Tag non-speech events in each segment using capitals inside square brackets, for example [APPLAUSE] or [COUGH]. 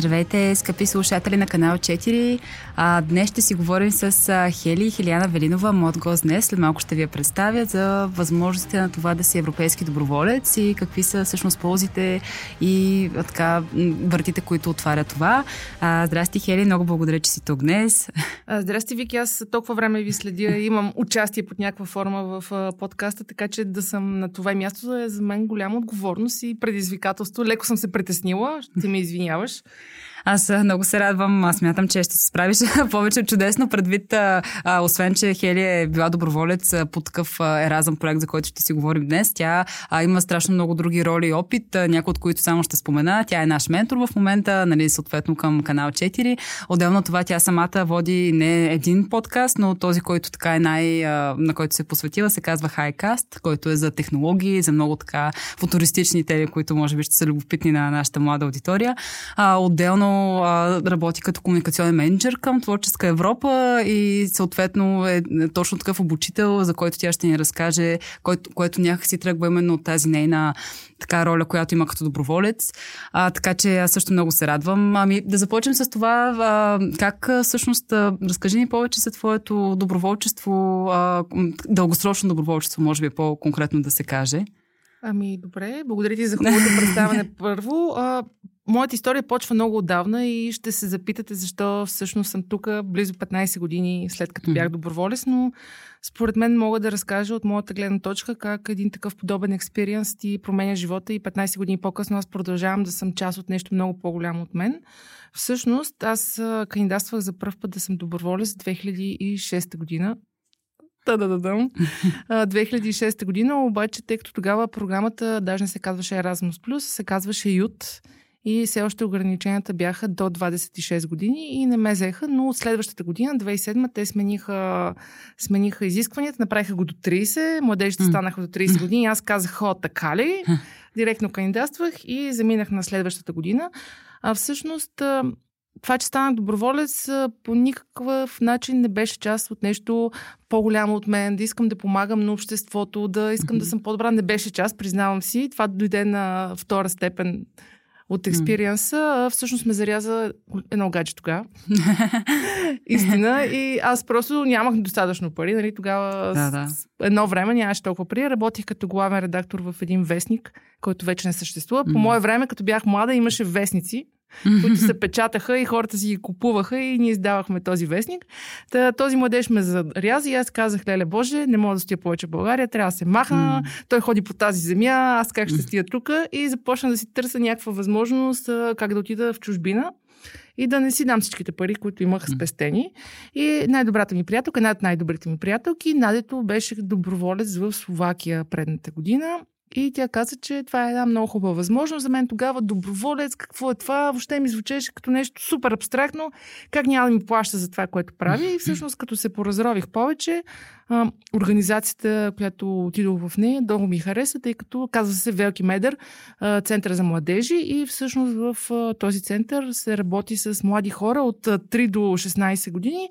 Здравейте, скъпи слушатели на канал 4. А, днес ще си говорим с а, Хели и Хелиана Велинова, мод гост днес. След малко ще ви я представя за възможностите на това да си европейски доброволец и какви са всъщност ползите и а, така вратите, които отваря това. А, здрасти, Хели, много благодаря, че си тук днес. А, здрасти, Вики, аз толкова време ви следя. [LAUGHS] Имам участие под някаква форма в а, подкаста, така че да съм на това място е за мен голяма отговорност и предизвикателство. Леко съм се притеснила, ще ме извиняваш. Аз много се радвам. Аз смятам, че ще се справиш [LAUGHS] повече чудесно предвид, а, а, освен, че Хели е била доброволец по такъв еразъм проект, за който ще си говорим днес. Тя а, има страшно много други роли и опит, някои от които само ще спомена. Тя е наш ментор в момента, нали, съответно към канал 4. Отделно това тя самата води не един подкаст, но този, който така е най, а, на който се посветила, се казва Highcast, който е за технологии, за много така футуристични теми, които може би ще са любопитни на нашата млада аудитория. А, отделно а, работи като комуникационен менеджер към Творческа Европа и съответно е точно такъв обучител, за който тя ще ни разкаже, който, което някакси тръгва именно от тази нейна така роля, която има като доброволец. А, така че аз също много се радвам. Ами да започнем с това. А, как всъщност, а, разкажи ни повече за твоето доброволчество, а, дългосрочно доброволчество, може би е по-конкретно да се каже. Ами, добре. Благодаря ти за хубавото представяне [LAUGHS] първо. А, моята история почва много отдавна и ще се запитате защо всъщност съм тук близо 15 години след като бях доброволец, но според мен мога да разкажа от моята гледна точка как един такъв подобен експириенс ти променя живота и 15 години по-късно аз продължавам да съм част от нещо много по-голямо от мен. Всъщност аз кандидатствах за първ път да съм доброволец 2006 година Та-да-да-дам. 2006 година, обаче, тъй като тогава програмата даже не се казваше Erasmus+, се казваше ЮТ и все още ограниченията бяха до 26 години и не ме взеха, но от следващата година, 2007, те смениха, смениха изискванията, направиха го до 30, младежите станаха до 30 години, аз казах, о, така ли? Директно кандидатствах и заминах на следващата година. А всъщност това, че станах доброволец, по никакъв начин не беше част от нещо по-голямо от мен, да искам да помагам на обществото, да искам да съм по-добра. Не беше част, признавам си. Това дойде на втора степен от експириенса, всъщност ме заряза едно гадже тогава. [LAUGHS] Истина. И аз просто нямах достатъчно пари. Нали? Тогава да, да. едно време нямаше толкова пари. Работих като главен редактор в един вестник, който вече не съществува. По мое време, като бях млада, имаше вестници които се печатаха и хората си ги купуваха и ние издавахме този вестник. Та, този младеж ме заряза и аз казах, леле Боже, не мога да стоя повече в България, трябва да се махна, той ходи по тази земя, аз как ще стия тук и започна да си търся някаква възможност как да отида в чужбина и да не си дам всичките пари, които имах спестени. И най-добрата ми приятелка, една от най-добрите ми приятелки, Надето беше доброволец в Словакия предната година и тя каза, че това е една много хубава възможност. За мен тогава доброволец, какво е това, въобще ми звучеше като нещо супер абстрактно, как няма да ми плаща за това, което прави. И всъщност, като се поразрових повече, а, организацията, която отидох в нея, много ми хареса, тъй като казва се Велки Медър, а, Център за младежи и всъщност в а, този център се работи с млади хора от 3 до 16 години,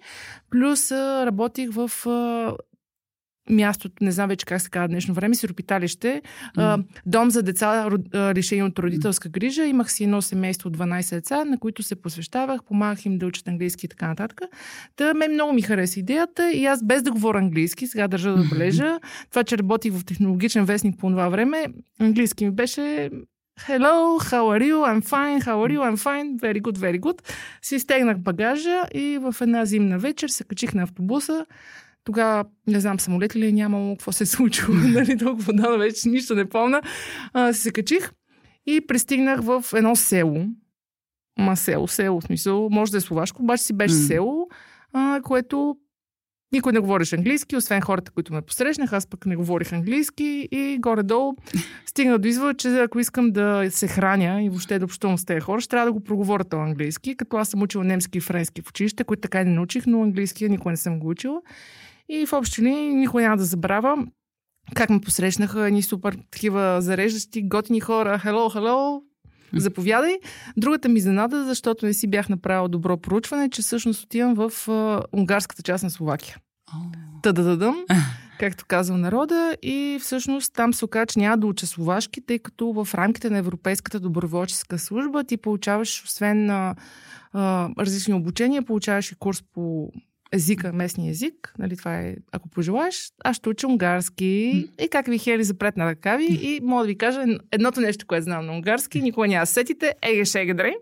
плюс а, работих в мястото, не знам вече как се казва днешно време, сиропиталище, mm. дом за деца, решение от родителска грижа. Имах си едно семейство от 12 деца, на които се посвещавах, помагах им да учат английски и така нататък. Та мен много ми хареса идеята и аз без да говоря английски, сега държа да бележа, това, че работих в технологичен вестник по това време, английски ми беше Hello, how are you? I'm fine. How are you? I'm fine. Very good, very good. Си стегнах багажа и в една зимна вечер се качих на автобуса тогава, не знам, самолет ли е нямало, какво се е случило, [LAUGHS] нали, толкова да, вече нищо не помня. А, се качих и пристигнах в едно село. Ма село, село, в смисъл, може да е словашко, обаче си беше mm. село, а, което никой не говореше английски, освен хората, които ме посрещнаха. Аз пък не говорих английски и горе-долу стигна до извода, че ако искам да се храня и въобще да общувам с тези хора, ще трябва да го проговоря този английски, като аз съм учила немски и френски в училище, които така и не научих, но английския никога не съм го учила. И в общи линии никой няма да забравя как ме посрещнаха ни супер такива зареждащи, готини хора. Hello, hello, заповядай. Другата ми занада, защото не си бях направил добро проучване, че всъщност отивам в uh, унгарската част на Словакия. Oh. Та-да-да-дъм. както казва народа. И всъщност там се оказа, че няма да уча словашки, тъй като в рамките на Европейската доброволческа служба ти получаваш, освен на а, различни обучения, получаваш и курс по езика, местния език, нали, това е, ако пожелаеш, аз ще уча унгарски и как ви хели запред на ръкави и мога да ви кажа едното нещо, което знам на унгарски, никога няма сетите, еге шегедре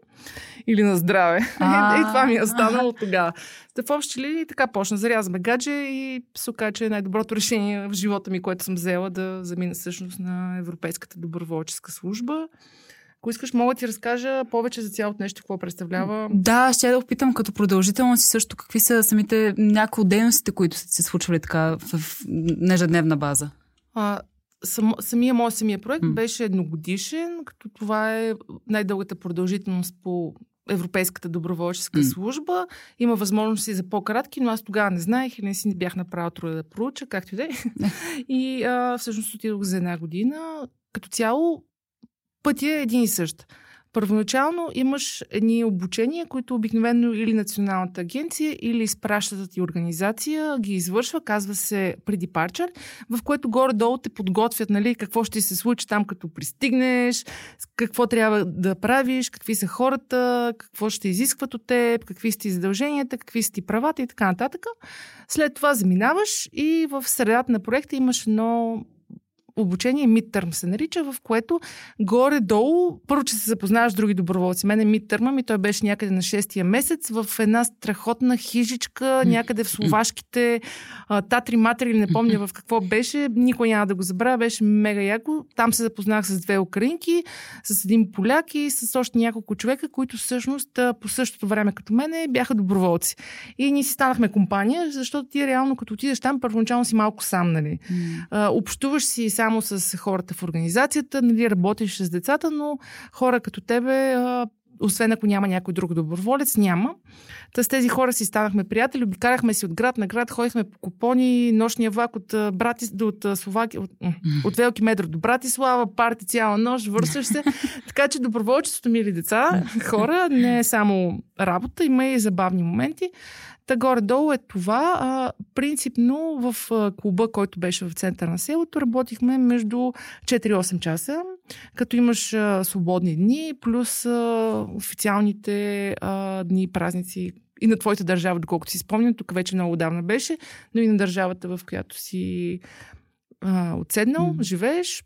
или на здраве. [LAUGHS] и това ми е останало тогава. Та в общи линии така почна. Зарязваме гадже и се оказа, че е най-доброто решение в живота ми, което съм взела да замина всъщност на Европейската доброволческа служба. Ако искаш, мога да ти разкажа повече за цялото нещо, какво представлява. Да, ще да опитам като продължителност и също какви са самите някои от дейностите, които са се случвали така в, нежедневна база. А, сам, самия мой самия проект mm. беше едногодишен, като това е най-дългата продължителност по Европейската доброволческа mm. служба. Има възможности за по-кратки, но аз тогава не знаех и не си не бях направил труда да проуча, както и да е. и а, всъщност отидох за една година. Като цяло пътя е един и същ. Първоначално имаш едни обучения, които обикновено или Националната агенция, или изпращата ти организация ги извършва, казва се преди парчер, в което горе-долу те подготвят нали, какво ще се случи там, като пристигнеш, какво трябва да правиш, какви са хората, какво ще изискват от теб, какви са ти задълженията, какви са ти правата и така нататък. След това заминаваш и в средата на проекта имаш едно обучение midterm се нарича, в което горе-долу, първо, че се запознаваш с други доброволци. Мене midterm ми той беше някъде на 6-я месец в една страхотна хижичка, някъде в словашките Татри Матери, не помня в какво беше, никой няма да го забравя, беше мега яко. Там се запознах с две украинки, с един поляк и с още няколко човека, които всъщност по същото време като мене бяха доброволци. И ние си станахме компания, защото ти реално като отидеш там, първоначално си малко сам, нали. Mm. общуваш си сам само с хората в организацията, нали, работиш с децата, но хора като тебе, освен ако няма някой друг доброволец, няма. Та с тези хора си станахме приятели, обикаляхме си от град на град, ходихме по купони, нощния влак от, Братис, от, Словакия, от, от Велики Медро до Братислава, парти цяла нощ, вършаш се. [LAUGHS] така че доброволчеството, мили деца, хора, не е само работа, има и забавни моменти. Та горе-долу е това. А, принципно в а, клуба, който беше в центъра на селото, работихме между 4-8 часа, като имаш а, свободни дни, плюс а, официалните а, дни, празници и на твоята държава, доколкото си спомням, тук вече много давна беше, но и на държавата, в която си а, отседнал, mm. живееш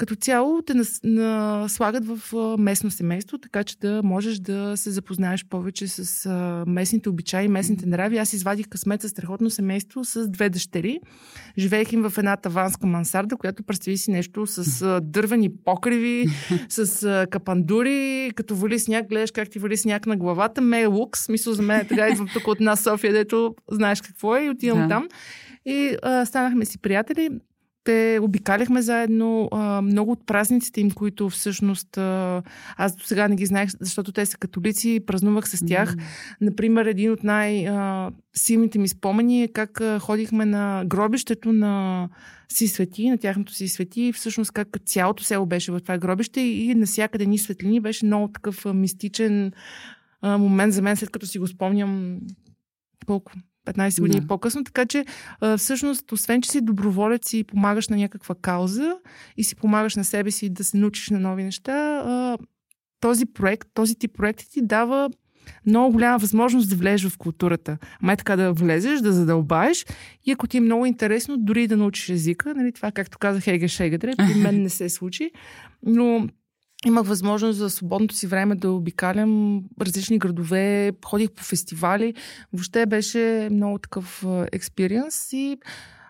като цяло те нас, на, слагат в местно семейство, така че да можеш да се запознаеш повече с а, местните обичаи, местните нрави. Аз извадих късмет с страхотно семейство с две дъщери. Живеех им в една таванска мансарда, която представи си нещо с а, дървени покриви, [LAUGHS] с а, капандури, като вали сняг, гледаш как ти вали сняг на главата. Ме е лукс, мисля за мен, така идвам тук от нас София, дето знаеш какво е и отивам да. там. И а, станахме си приятели те обикаляхме заедно а, много от празниците им, които всъщност а, аз до сега не ги знаех, защото те са католици и празнувах с тях. Mm. Например, един от най-силните ми спомени е как а, ходихме на гробището на си свети, на тяхното си свети и всъщност как цялото село беше в това гробище и навсякъде ни светлини беше много такъв а, мистичен а, момент за мен, след като си го спомням колко 15 години да. по-късно. Така че, а, всъщност, освен, че си доброволец и помагаш на някаква кауза и си помагаш на себе си да се научиш на нови неща, а, този проект, този тип проекти ти дава много голяма възможност да влезеш в културата. Ама е така да влезеш, да задълбаеш и ако ти е много интересно, дори да научиш езика, нали, това, както казах Еге Шегадре, при мен не се случи, но имах възможност за свободното си време да обикалям различни градове, ходих по фестивали. Въобще беше много такъв експириенс и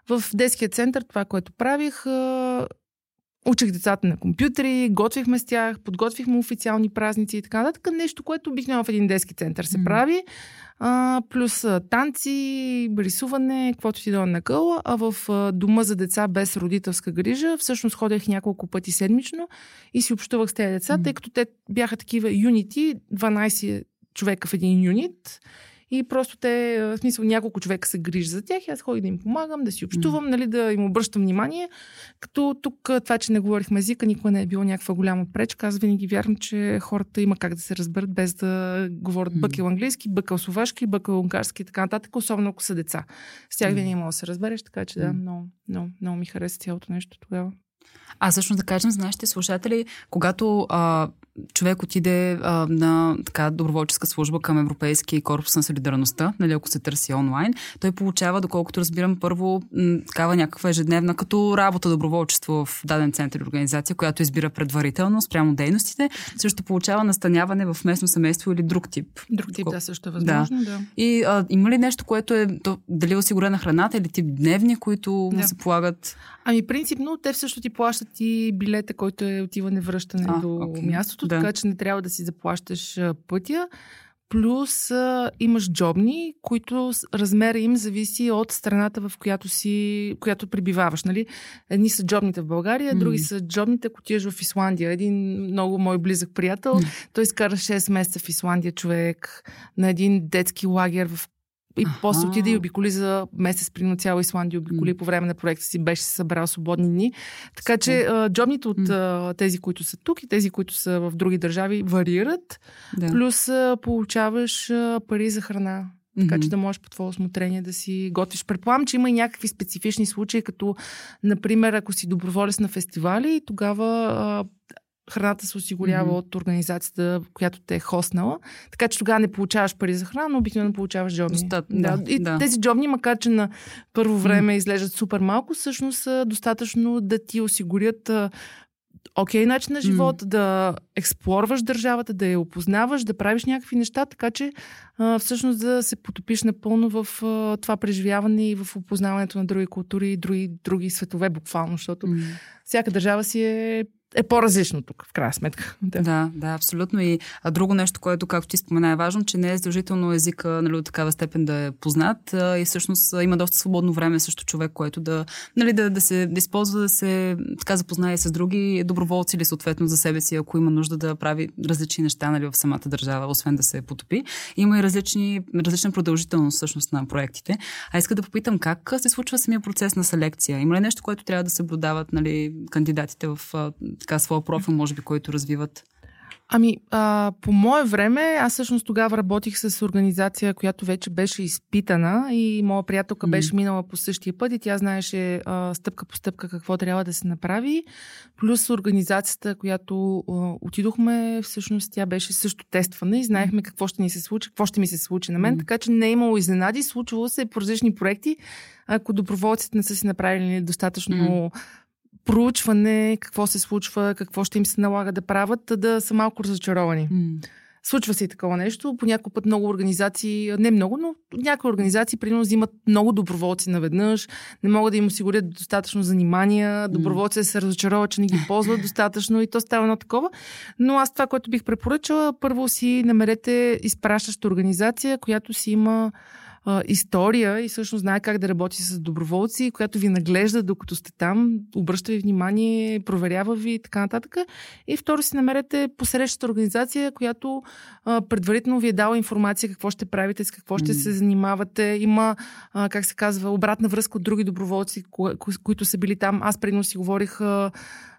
в детския център това, което правих, Учих децата на компютри, готвихме с тях, подготвихме официални празници и така нататък. Нещо, което обикновено в един детски център се mm. прави. А, плюс танци, рисуване, каквото ти дойде на къла. А в дома за деца без родителска грижа всъщност ходех няколко пъти седмично и си общувах с тези деца, mm. тъй като те бяха такива юнити, 12 човека в един юнит и просто те, в смисъл, няколко човека се грижи за тях и аз ходих да им помагам, да си общувам, нали, да им обръщам внимание. Като тук това, че не говорихме езика, никога не е било някаква голяма пречка. Аз винаги вярвам, че хората има как да се разберат без да говорят бъкъл английски, бъкъл словашки, бъкъл унгарски и така нататък, особено ако са деца. С тях винаги мога да се разбереш, така че да, много, много, много ми хареса цялото нещо тогава. А всъщност да кажем за нашите слушатели, когато а, човек отиде а, на така доброволческа служба към Европейски корпус на солидарността, нали, ако се търси онлайн, той получава, доколкото разбирам, първо м, такава някаква ежедневна като работа доброволчество в даден център или организация, която избира предварително спрямо дейностите, също получава настаняване в местно семейство или друг тип. Друг тип, да, също е възможно, да. да. И а, има ли нещо, което е то, дали е осигурена храната или тип дневни, които да. се полагат? Ами принципно те също ти плащат и билета, който е отиване връщане а, до okay. мястото, да. така че не трябва да си заплащаш пътя. Плюс а, имаш джобни, които размера им зависи от страната, в която си, която пребиваваш. Нали? Едни са джобните в България, mm. други са джобните, ако отиваш в Исландия. Един много мой близък приятел, mm. той изкара 6 месеца в Исландия човек на един детски лагер, в и А-ха. после отиде и обиколи за месец, примерно цяла Исландия обиколи по време на проекта си, беше събрал свободни дни. Така че джобните от mm. тези, които са тук и тези, които са в други държави, варират. Да. Плюс а, получаваш а, пари за храна. Така mm-hmm. че да можеш по твое осмотрение да си готвиш. Предполагам, че има и някакви специфични случаи, като, например, ако си доброволец на фестивали, тогава а, храната се осигурява mm-hmm. от организацията, която те е хоснала. Така че тогава не получаваш пари за храна, но обикновено получаваш джобни. Достат, да, да. И да. тези джобни, макар че на първо време mm-hmm. изглеждат супер малко, всъщност са достатъчно да ти осигурят окей okay, начин на живот, mm. да експлорваш държавата, да я опознаваш, да правиш някакви неща, така че а, всъщност да се потопиш напълно в а, това преживяване и в опознаването на други култури и други, други светове буквално, защото mm. всяка държава си е е по-различно тук, в крайна сметка. Да, да, да абсолютно. И а друго нещо, което, както ти спомена, е важно, че не е задължително езика нали, от такава степен да е познат а, и всъщност има доста свободно време също човек, който да, нали, да, да се да използва, да се така запознае с други доброволци или съответно за себе си, ако има нужда да прави различни неща нали, в самата държава, освен да се потопи. Има и различни, различна продължителност всъщност на проектите. А иска да попитам как се случва самия процес на селекция? Има ли нещо, което трябва да съблюдават нали, кандидатите в така своя профил, може би, който развиват? Ами, а, по мое време, аз всъщност тогава работих с организация, която вече беше изпитана и моя приятелка mm. беше минала по същия път и тя знаеше а, стъпка по стъпка какво трябва да се направи. Плюс организацията, която а, отидохме, всъщност тя беше също тествана и знаехме какво ще ни се случи, какво ще ми се случи на мен, mm. така че не е имало изненади, случвало се по различни проекти. Ако доброволците не са си направили достатъчно mm проучване, какво се случва, какво ще им се налага да правят, да са малко разочаровани. Mm. Случва се и такова нещо. По някой път много организации, не много, но някои организации, примерно, взимат много доброволци наведнъж, не могат да им осигурят достатъчно занимания, доброволци се разочароват, че не ги ползват достатъчно и то става едно такова. Но аз това, което бих препоръчала, първо си намерете изпращаща организация, която си има а, история и всъщност знае как да работи с доброволци, която ви наглежда докато сте там, обръща ви внимание, проверява ви и така нататък. И второ си намерете посрещата организация, която а, предварително ви е дала информация какво ще правите, с какво ще се занимавате. Има, а, как се казва, обратна връзка от други доброволци, ко- ко- които са били там. Аз предно си говорих а,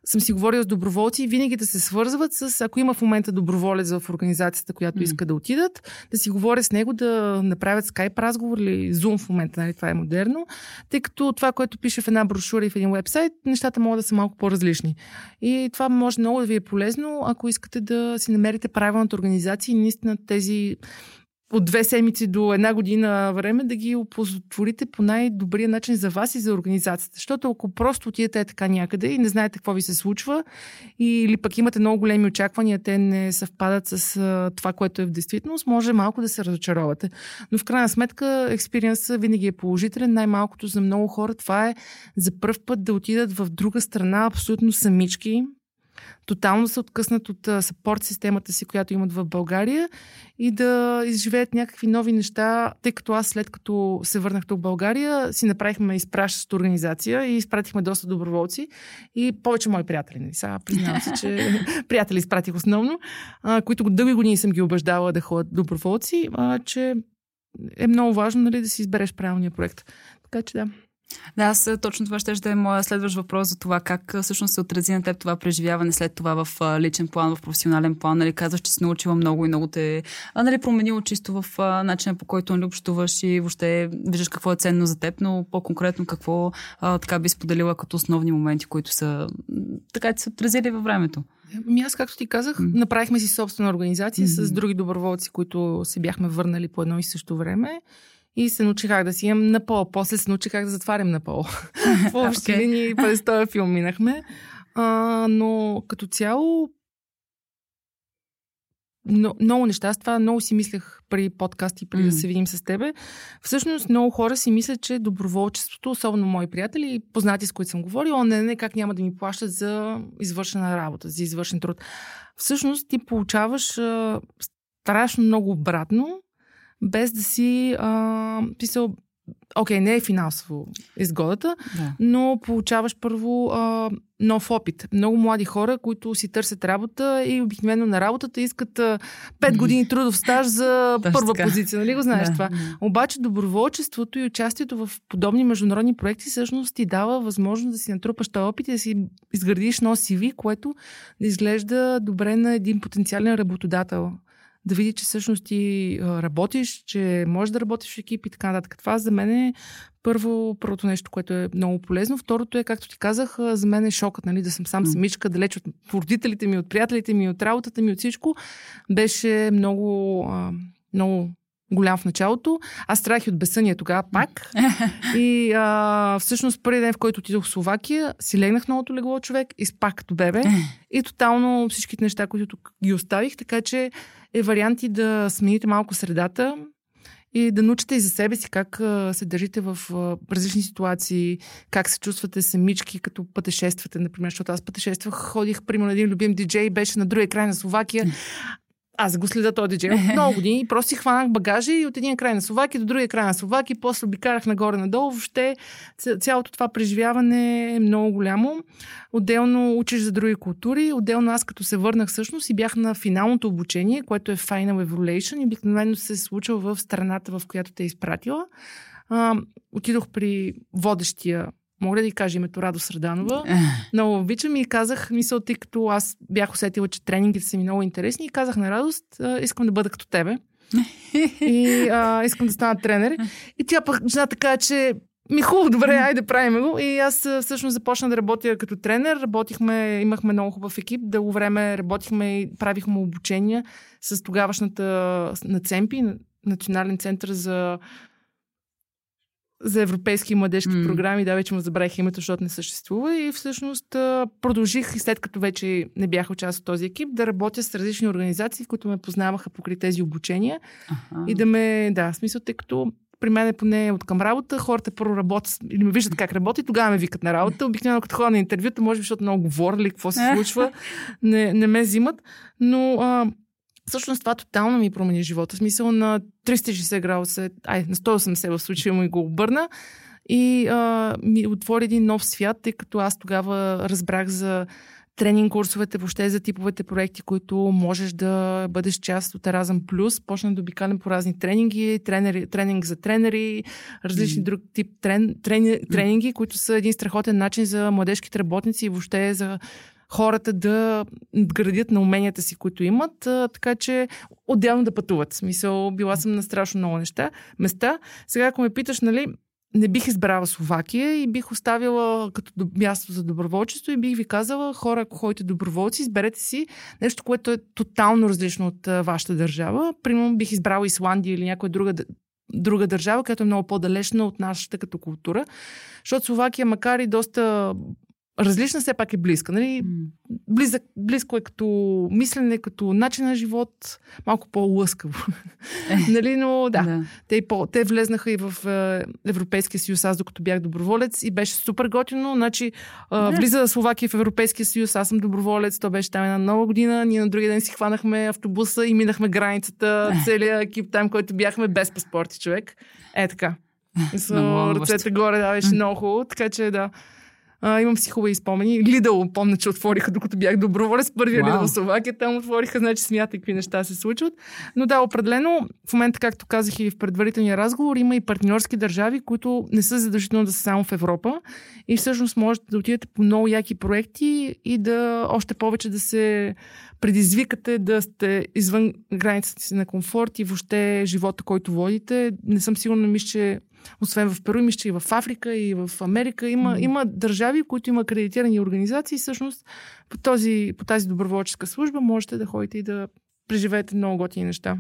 съм си говорила с доброволци и винаги да се свързват с, ако има в момента доброволец в организацията, която mm. иска да отидат, да си говоря с него, да направят скайп разговор или зум в момента, нали, това е модерно, тъй като това, което пише в една брошура и в един вебсайт, нещата могат да са малко по-различни. И това може много да ви е полезно, ако искате да си намерите правилната организация и наистина тези от две седмици до една година време да ги оползотворите по най-добрия начин за вас и за организацията. Защото ако просто отидете така някъде и не знаете какво ви се случва, или пък имате много големи очаквания, те не съвпадат с това, което е в действителност, може малко да се разочаровате. Но в крайна сметка експириенсът винаги е положителен. Най-малкото за много хора това е за първ път да отидат в друга страна абсолютно самички, тотално се откъснат от сапорт системата си, която имат в България и да изживеят някакви нови неща, тъй като аз след като се върнах в България, си направихме изпращаща организация и изпратихме доста доброволци и повече мои приятели. Нали? Сега признавам се, че [LAUGHS] приятели изпратих основно, а, които дълги години съм ги убеждала да ходят доброволци, а, че е много важно нали, да си избереш правилния проект. Така че да. Да, аз точно това ще е моя следващ въпрос за това как всъщност се отрази на теб това преживяване след това в личен план, в професионален план. Нали, казваш, че си научила много и много те а, нали, променило чисто в а, начина по който нали, общуваш и въобще виждаш какво е ценно за теб, но по-конкретно какво а, така би споделила като основни моменти, които са така се отразили във времето. Ами аз, както ти казах, направихме си собствена организация mm-hmm. с други доброволци, които се бяхме върнали по едно и също време и се научи как да си имам на пол. После се научи как да затварям на пол. [LAUGHS] В общи линии през този филм минахме. А, но като цяло но, много неща. Аз това много си мислех при подкасти, преди mm. да се видим с тебе. Всъщност много хора си мислят, че доброволчеството, особено мои приятели, познати с които съм говорила, не, не как няма да ми плащат за извършена работа, за извършен труд. Всъщност ти получаваш а, страшно много обратно без да си а, писал Окей, okay, не е финансово изгодата, да. но получаваш първо а, нов опит. Много млади хора, които си търсят работа и обикновено на работата искат а, 5 години трудов стаж за първа така. позиция. Нали го знаеш да. това? Обаче доброволчеството и участието в подобни международни проекти всъщност ти дава възможност да си натрупаш този опит и да си изградиш нос CV, което да изглежда добре на един потенциален работодател да види, че всъщност ти работиш, че можеш да работиш в екип и така нататък. Това за мен е първо, първото нещо, което е много полезно. Второто е, както ти казах, за мен е шокът, нали, да съм сам самичка, далеч от родителите ми, от приятелите ми, от работата ми, от всичко. Беше много, много голям в началото. Аз страдах от безсъние тогава пак. [LAUGHS] И а, всъщност първи ден, в който отидох в Словакия, си легнах новото легло човек и спах като бебе. [LAUGHS] и тотално всичките неща, които тук ги оставих. Така че е варианти да смените малко средата и да научите и за себе си как се държите в различни ситуации, как се чувствате самички, като пътешествате, например, защото аз пътешествах, ходих, примерно, един любим диджей беше на другия край на Словакия [LAUGHS] аз го следа този диджей много години и просто си хванах багажа и от един край на Словакия до другия край на Словакия, после обикарах нагоре-надолу. Въобще цялото това преживяване е много голямо. Отделно учиш за други култури. Отделно аз като се върнах всъщност и бях на финалното обучение, което е Final Evaluation и обикновено се случва в страната, в която те е изпратила. А, отидох при водещия Мога да ви кажа името Радо Сърданова. Много обичам и казах, мисъл, тъй като аз бях усетила, че тренингите са ми много интересни и казах на Радост, искам да бъда като тебе. и а, искам да стана тренер. И тя пък жена така, че ми хубаво, добре, айде правим го. И аз всъщност започна да работя като тренер. Работихме, имахме много хубав екип. Дълго време работихме и правихме обучения с тогавашната на ЦЕМПИ, Национален център за за европейски младежки mm. програми, да, вече му забравих името, защото не съществува. И всъщност продължих, след като вече не бях част от този екип, да работя с различни организации, които ме познаваха покри тези обучения. Ага. И да ме, да, в смисъл, тъй като при мен е поне от към работа, хората първо работят или ме виждат как работи, тогава ме викат на работа. Обикновено като ходя на интервюта, може би, защото много говорили какво се [LAUGHS] случва, не, не ме взимат. Но а, Всъщност това тотално ми промени живота. В смисъл на 360 градуса, ай, на 180 в случая му и го обърна. И а, ми отвори един нов свят, тъй като аз тогава разбрах за тренинг курсовете, въобще за типовете проекти, които можеш да бъдеш част от Еразъм Плюс. Почна да обикалям по разни тренинги, тренери, тренинг за тренери, различни mm. друг тип трен, трени, тренинги, които са един страхотен начин за младежките работници и въобще за хората да градят на уменията си, които имат, така че отделно да пътуват. В смисъл, била съм на страшно много неща, места. Сега, ако ме питаш, нали, не бих избрала Словакия и бих оставила като място за доброволчество и бих ви казала, хора, ако ходите доброволци, изберете си нещо, което е тотално различно от вашата държава. Примерно бих избрала Исландия или някоя друга друга държава, която е много по-далечна от нашата като култура. Защото Словакия, макар и доста различна, все пак е близка. Нали? Близък, близко е като мислене, като начин на живот, малко по-лъскаво. Е. [LAUGHS] нали? Но да, да. Те, по, те влезнаха и в е, Европейския съюз, аз докато бях доброволец и беше супер готино. Значи, е, влиза Словакия в Европейския съюз, аз съм доброволец, то беше там една нова година, ние на другия ден си хванахме автобуса и минахме границата, целият екип там, който бяхме без паспорти човек. Е така. [LAUGHS] С ръцете горе, да, беше много хубаво, така че да. А, имам си хубави спомени. Лидъл, помня, че отвориха, докато бях доброволец. Първия wow. Лидъл в Словакия, там отвориха, значи смятай какви неща се случват. Но да, определено, в момента, както казах и в предварителния разговор, има и партньорски държави, които не са задължително да са само в Европа. И всъщност можете да отидете по много яки проекти и да още повече да се предизвикате да сте извън границата си на комфорт и въобще живота, който водите. Не съм сигурна, мисля, че освен в Перу, мисля, и в Африка, и в Америка има, mm. има държави, които има акредитирани организации. Всъщност по, този, по тази доброволческа служба можете да ходите и да преживеете много готини неща.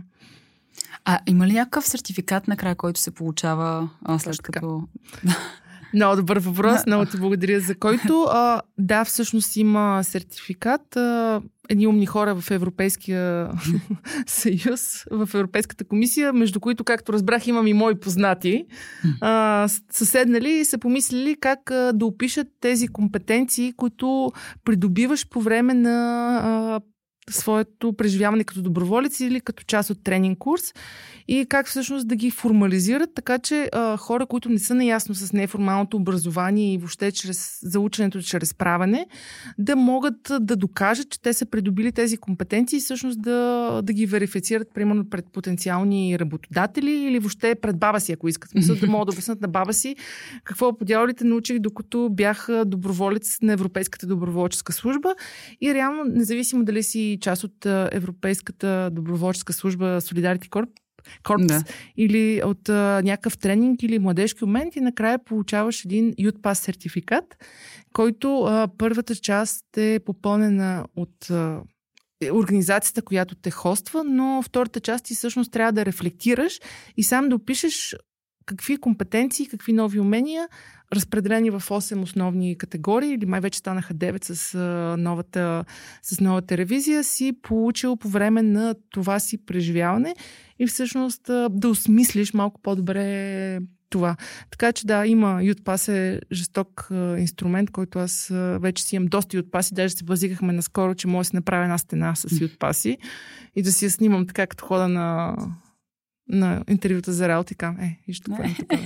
А има ли някакъв сертификат накрая, който се получава а, след Точно като... [LAUGHS] Много добър въпрос, много ти благодаря за който. А, да, всъщност има сертификат. А, едни умни хора в Европейския [LAUGHS] съюз, в Европейската комисия, между които, както разбрах, имам и мои познати, а, са седнали и са помислили как а, да опишат тези компетенции, които придобиваш по време на а, своето преживяване като доброволец или като част от тренинг курс и как всъщност да ги формализират, така че а, хора, които не са наясно с неформалното образование и въобще чрез заученето чрез правене, да могат да докажат, че те са придобили тези компетенции и всъщност да, да ги верифицират, примерно пред потенциални работодатели или въобще пред баба си, ако искат. Мисля, да могат да обяснат на баба си какво по дяволите научих, докато бях доброволец на Европейската доброволческа служба и реално, независимо дали си част от Европейската доброволческа служба Solidarity Corp, Корпс да. или от а, някакъв тренинг или младежки момент и накрая получаваш един Youth сертификат, който а, първата част е попълнена от а, организацията, която те хоства, но втората част ти всъщност трябва да рефлектираш и сам да опишеш какви компетенции, какви нови умения, разпределени в 8 основни категории, или май вече станаха 9 с, новата, с новата ревизия, си получил по време на това си преживяване и всъщност да осмислиш малко по-добре това. Така че да, има YoutPass е жесток а, инструмент, който аз а, вече си имам доста YoutPass даже се базикахме наскоро, че може да си направя една стена с YoutPass и да си я снимам така, като хода на, на интервюта за работа и кам, е, виж това е тук. [LAUGHS]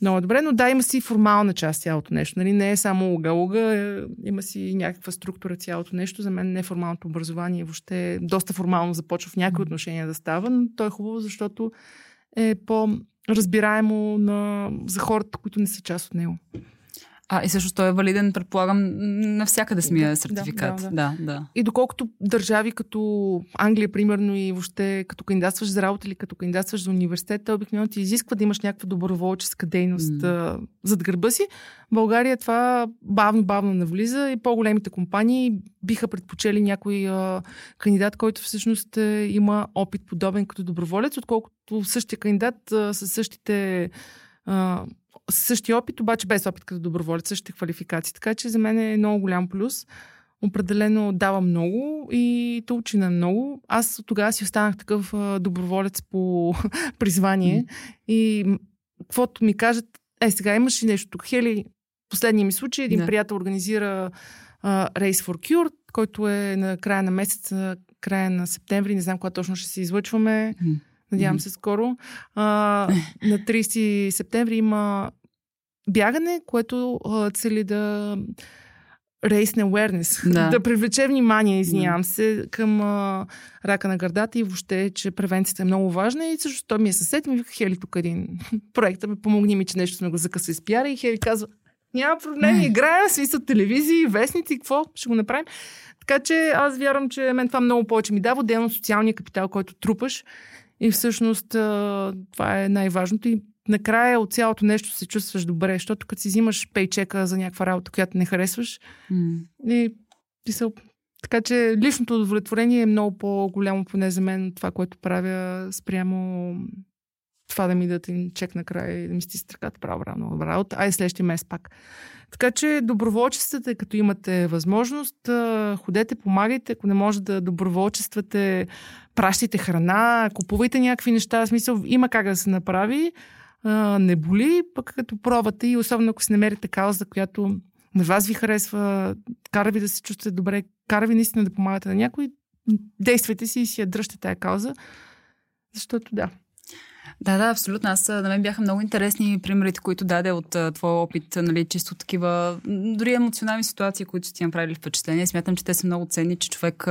Много добре, но да, има си формална част цялото нещо. Нали? Не е само луга-луга, е, има си някаква структура цялото нещо. За мен неформалното образование въобще доста формално започва в някои отношения да става, но то е хубаво, защото е по-разбираемо на, за хората, които не са част от него. А, и също той е валиден, предполагам, навсякъде смия сертификат. Да, да, да. да, да. И доколкото държави като Англия, примерно, и въобще като кандидатстваш за работа или като кандидатстваш за университет, те обикновено ти изисква да имаш някаква доброволческа дейност mm. зад гърба си. В България това бавно-бавно навлиза и по-големите компании биха предпочели някой а, кандидат, който всъщност е, има опит подобен като доброволец, отколкото същия кандидат а, със същите а, същия опит, обаче без опит като доброволец, същите квалификации. Така че за мен е много голям плюс. Определено дава много и то учи на много. Аз тогава си останах такъв доброволец по [LAUGHS] призвание mm. и каквото ми кажат, е, сега имаш ли нещо тук? Хели, последния ми случай, един yeah. приятел организира а, Race for Cure, който е на края на месеца, края на септември, не знам кога точно ще се излъчваме. Mm. Надявам се скоро. А, на 30 септември има бягане, което а, цели да race awareness, [LAUGHS] да. да привлече внимание, извинявам се, към а, рака на гърдата и въобще, че превенцията е много важна. И също той ми е съсед ми вика, Хели, тук един [LAUGHS] проект, ме помогни ми, че нещо сме го закъсали с пиара и Хели казва, няма проблем, играем, смисъл телевизии, вестници, какво ще го направим. Така че аз вярвам, че мен това много повече ми дава, отделно социалния капитал, който трупаш. И всъщност това е най-важното. И накрая от цялото нещо се чувстваш добре, защото като си взимаш пейчека за някаква работа, която не харесваш, mm. и се... Така че личното удовлетворение е много по-голямо поне за мен от това, което правя спрямо това да ми дадат един чек накрая и да ми стиска ръката, право, добра работа. Ай, следващия месец пак. Така че доброволчествате, като имате възможност, ходете, помагайте. Ако не може да доброволчествате, пращайте храна, купувайте някакви неща. В смисъл, има как да се направи не боли, пък като пробвате и особено ако си намерите кауза, която на вас ви харесва, кара ви да се чувствате добре, кара ви наистина да помагате на някой, действайте си и си я дръжте тая кауза, защото да. Да, да, абсолютно. Аз на мен бяха много интересни примерите, които даде от твоя опит, нали, чисто такива, дори емоционални ситуации, които ти направили впечатление. Смятам, че те са много ценни, че човек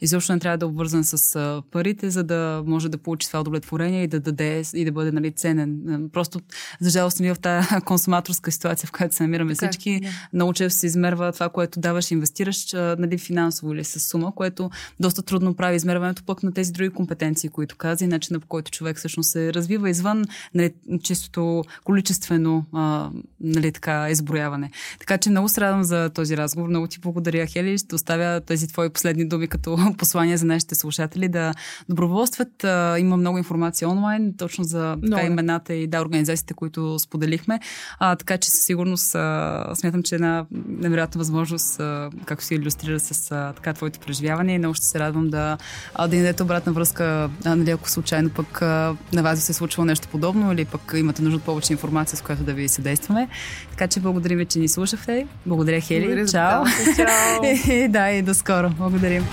изобщо не трябва да е обвързан с парите, за да може да получи това удовлетворение и да даде и да бъде нали, ценен. Просто, за жалост, ние в тази [LAUGHS] консуматорска ситуация, в която се намираме така, всички, да. много често се измерва това, което даваш, инвестираш, нали, финансово или с сума, което доста трудно прави измерването пък на тези други компетенции, които каза и начина по който човек всъщност се развива извън нали, чистото количествено а, нали, така, изброяване. Така че много се радвам за този разговор. Много ти благодаря, Хели. Ще оставя тези твои последни думи като [LAUGHS] послания за нашите слушатели да доброволстват. А, има много информация онлайн, точно за така, имената и да, организациите, които споделихме. А, така че със сигурност а, смятам, че е една невероятна възможност, а, както се иллюстрира с а, така твоите преживявания. Много ще се радвам да, а, да ни дадете обратна връзка, а, нали, ако случайно пък а, на вас ви се случвало нещо подобно или пък имате нужда от повече информация, с която да ви съдействаме. Така че благодарим, че ни слушахте. Благодаря, Хели. Благодаря Чао. Чао. [LAUGHS] да, и до скоро. Благодарим.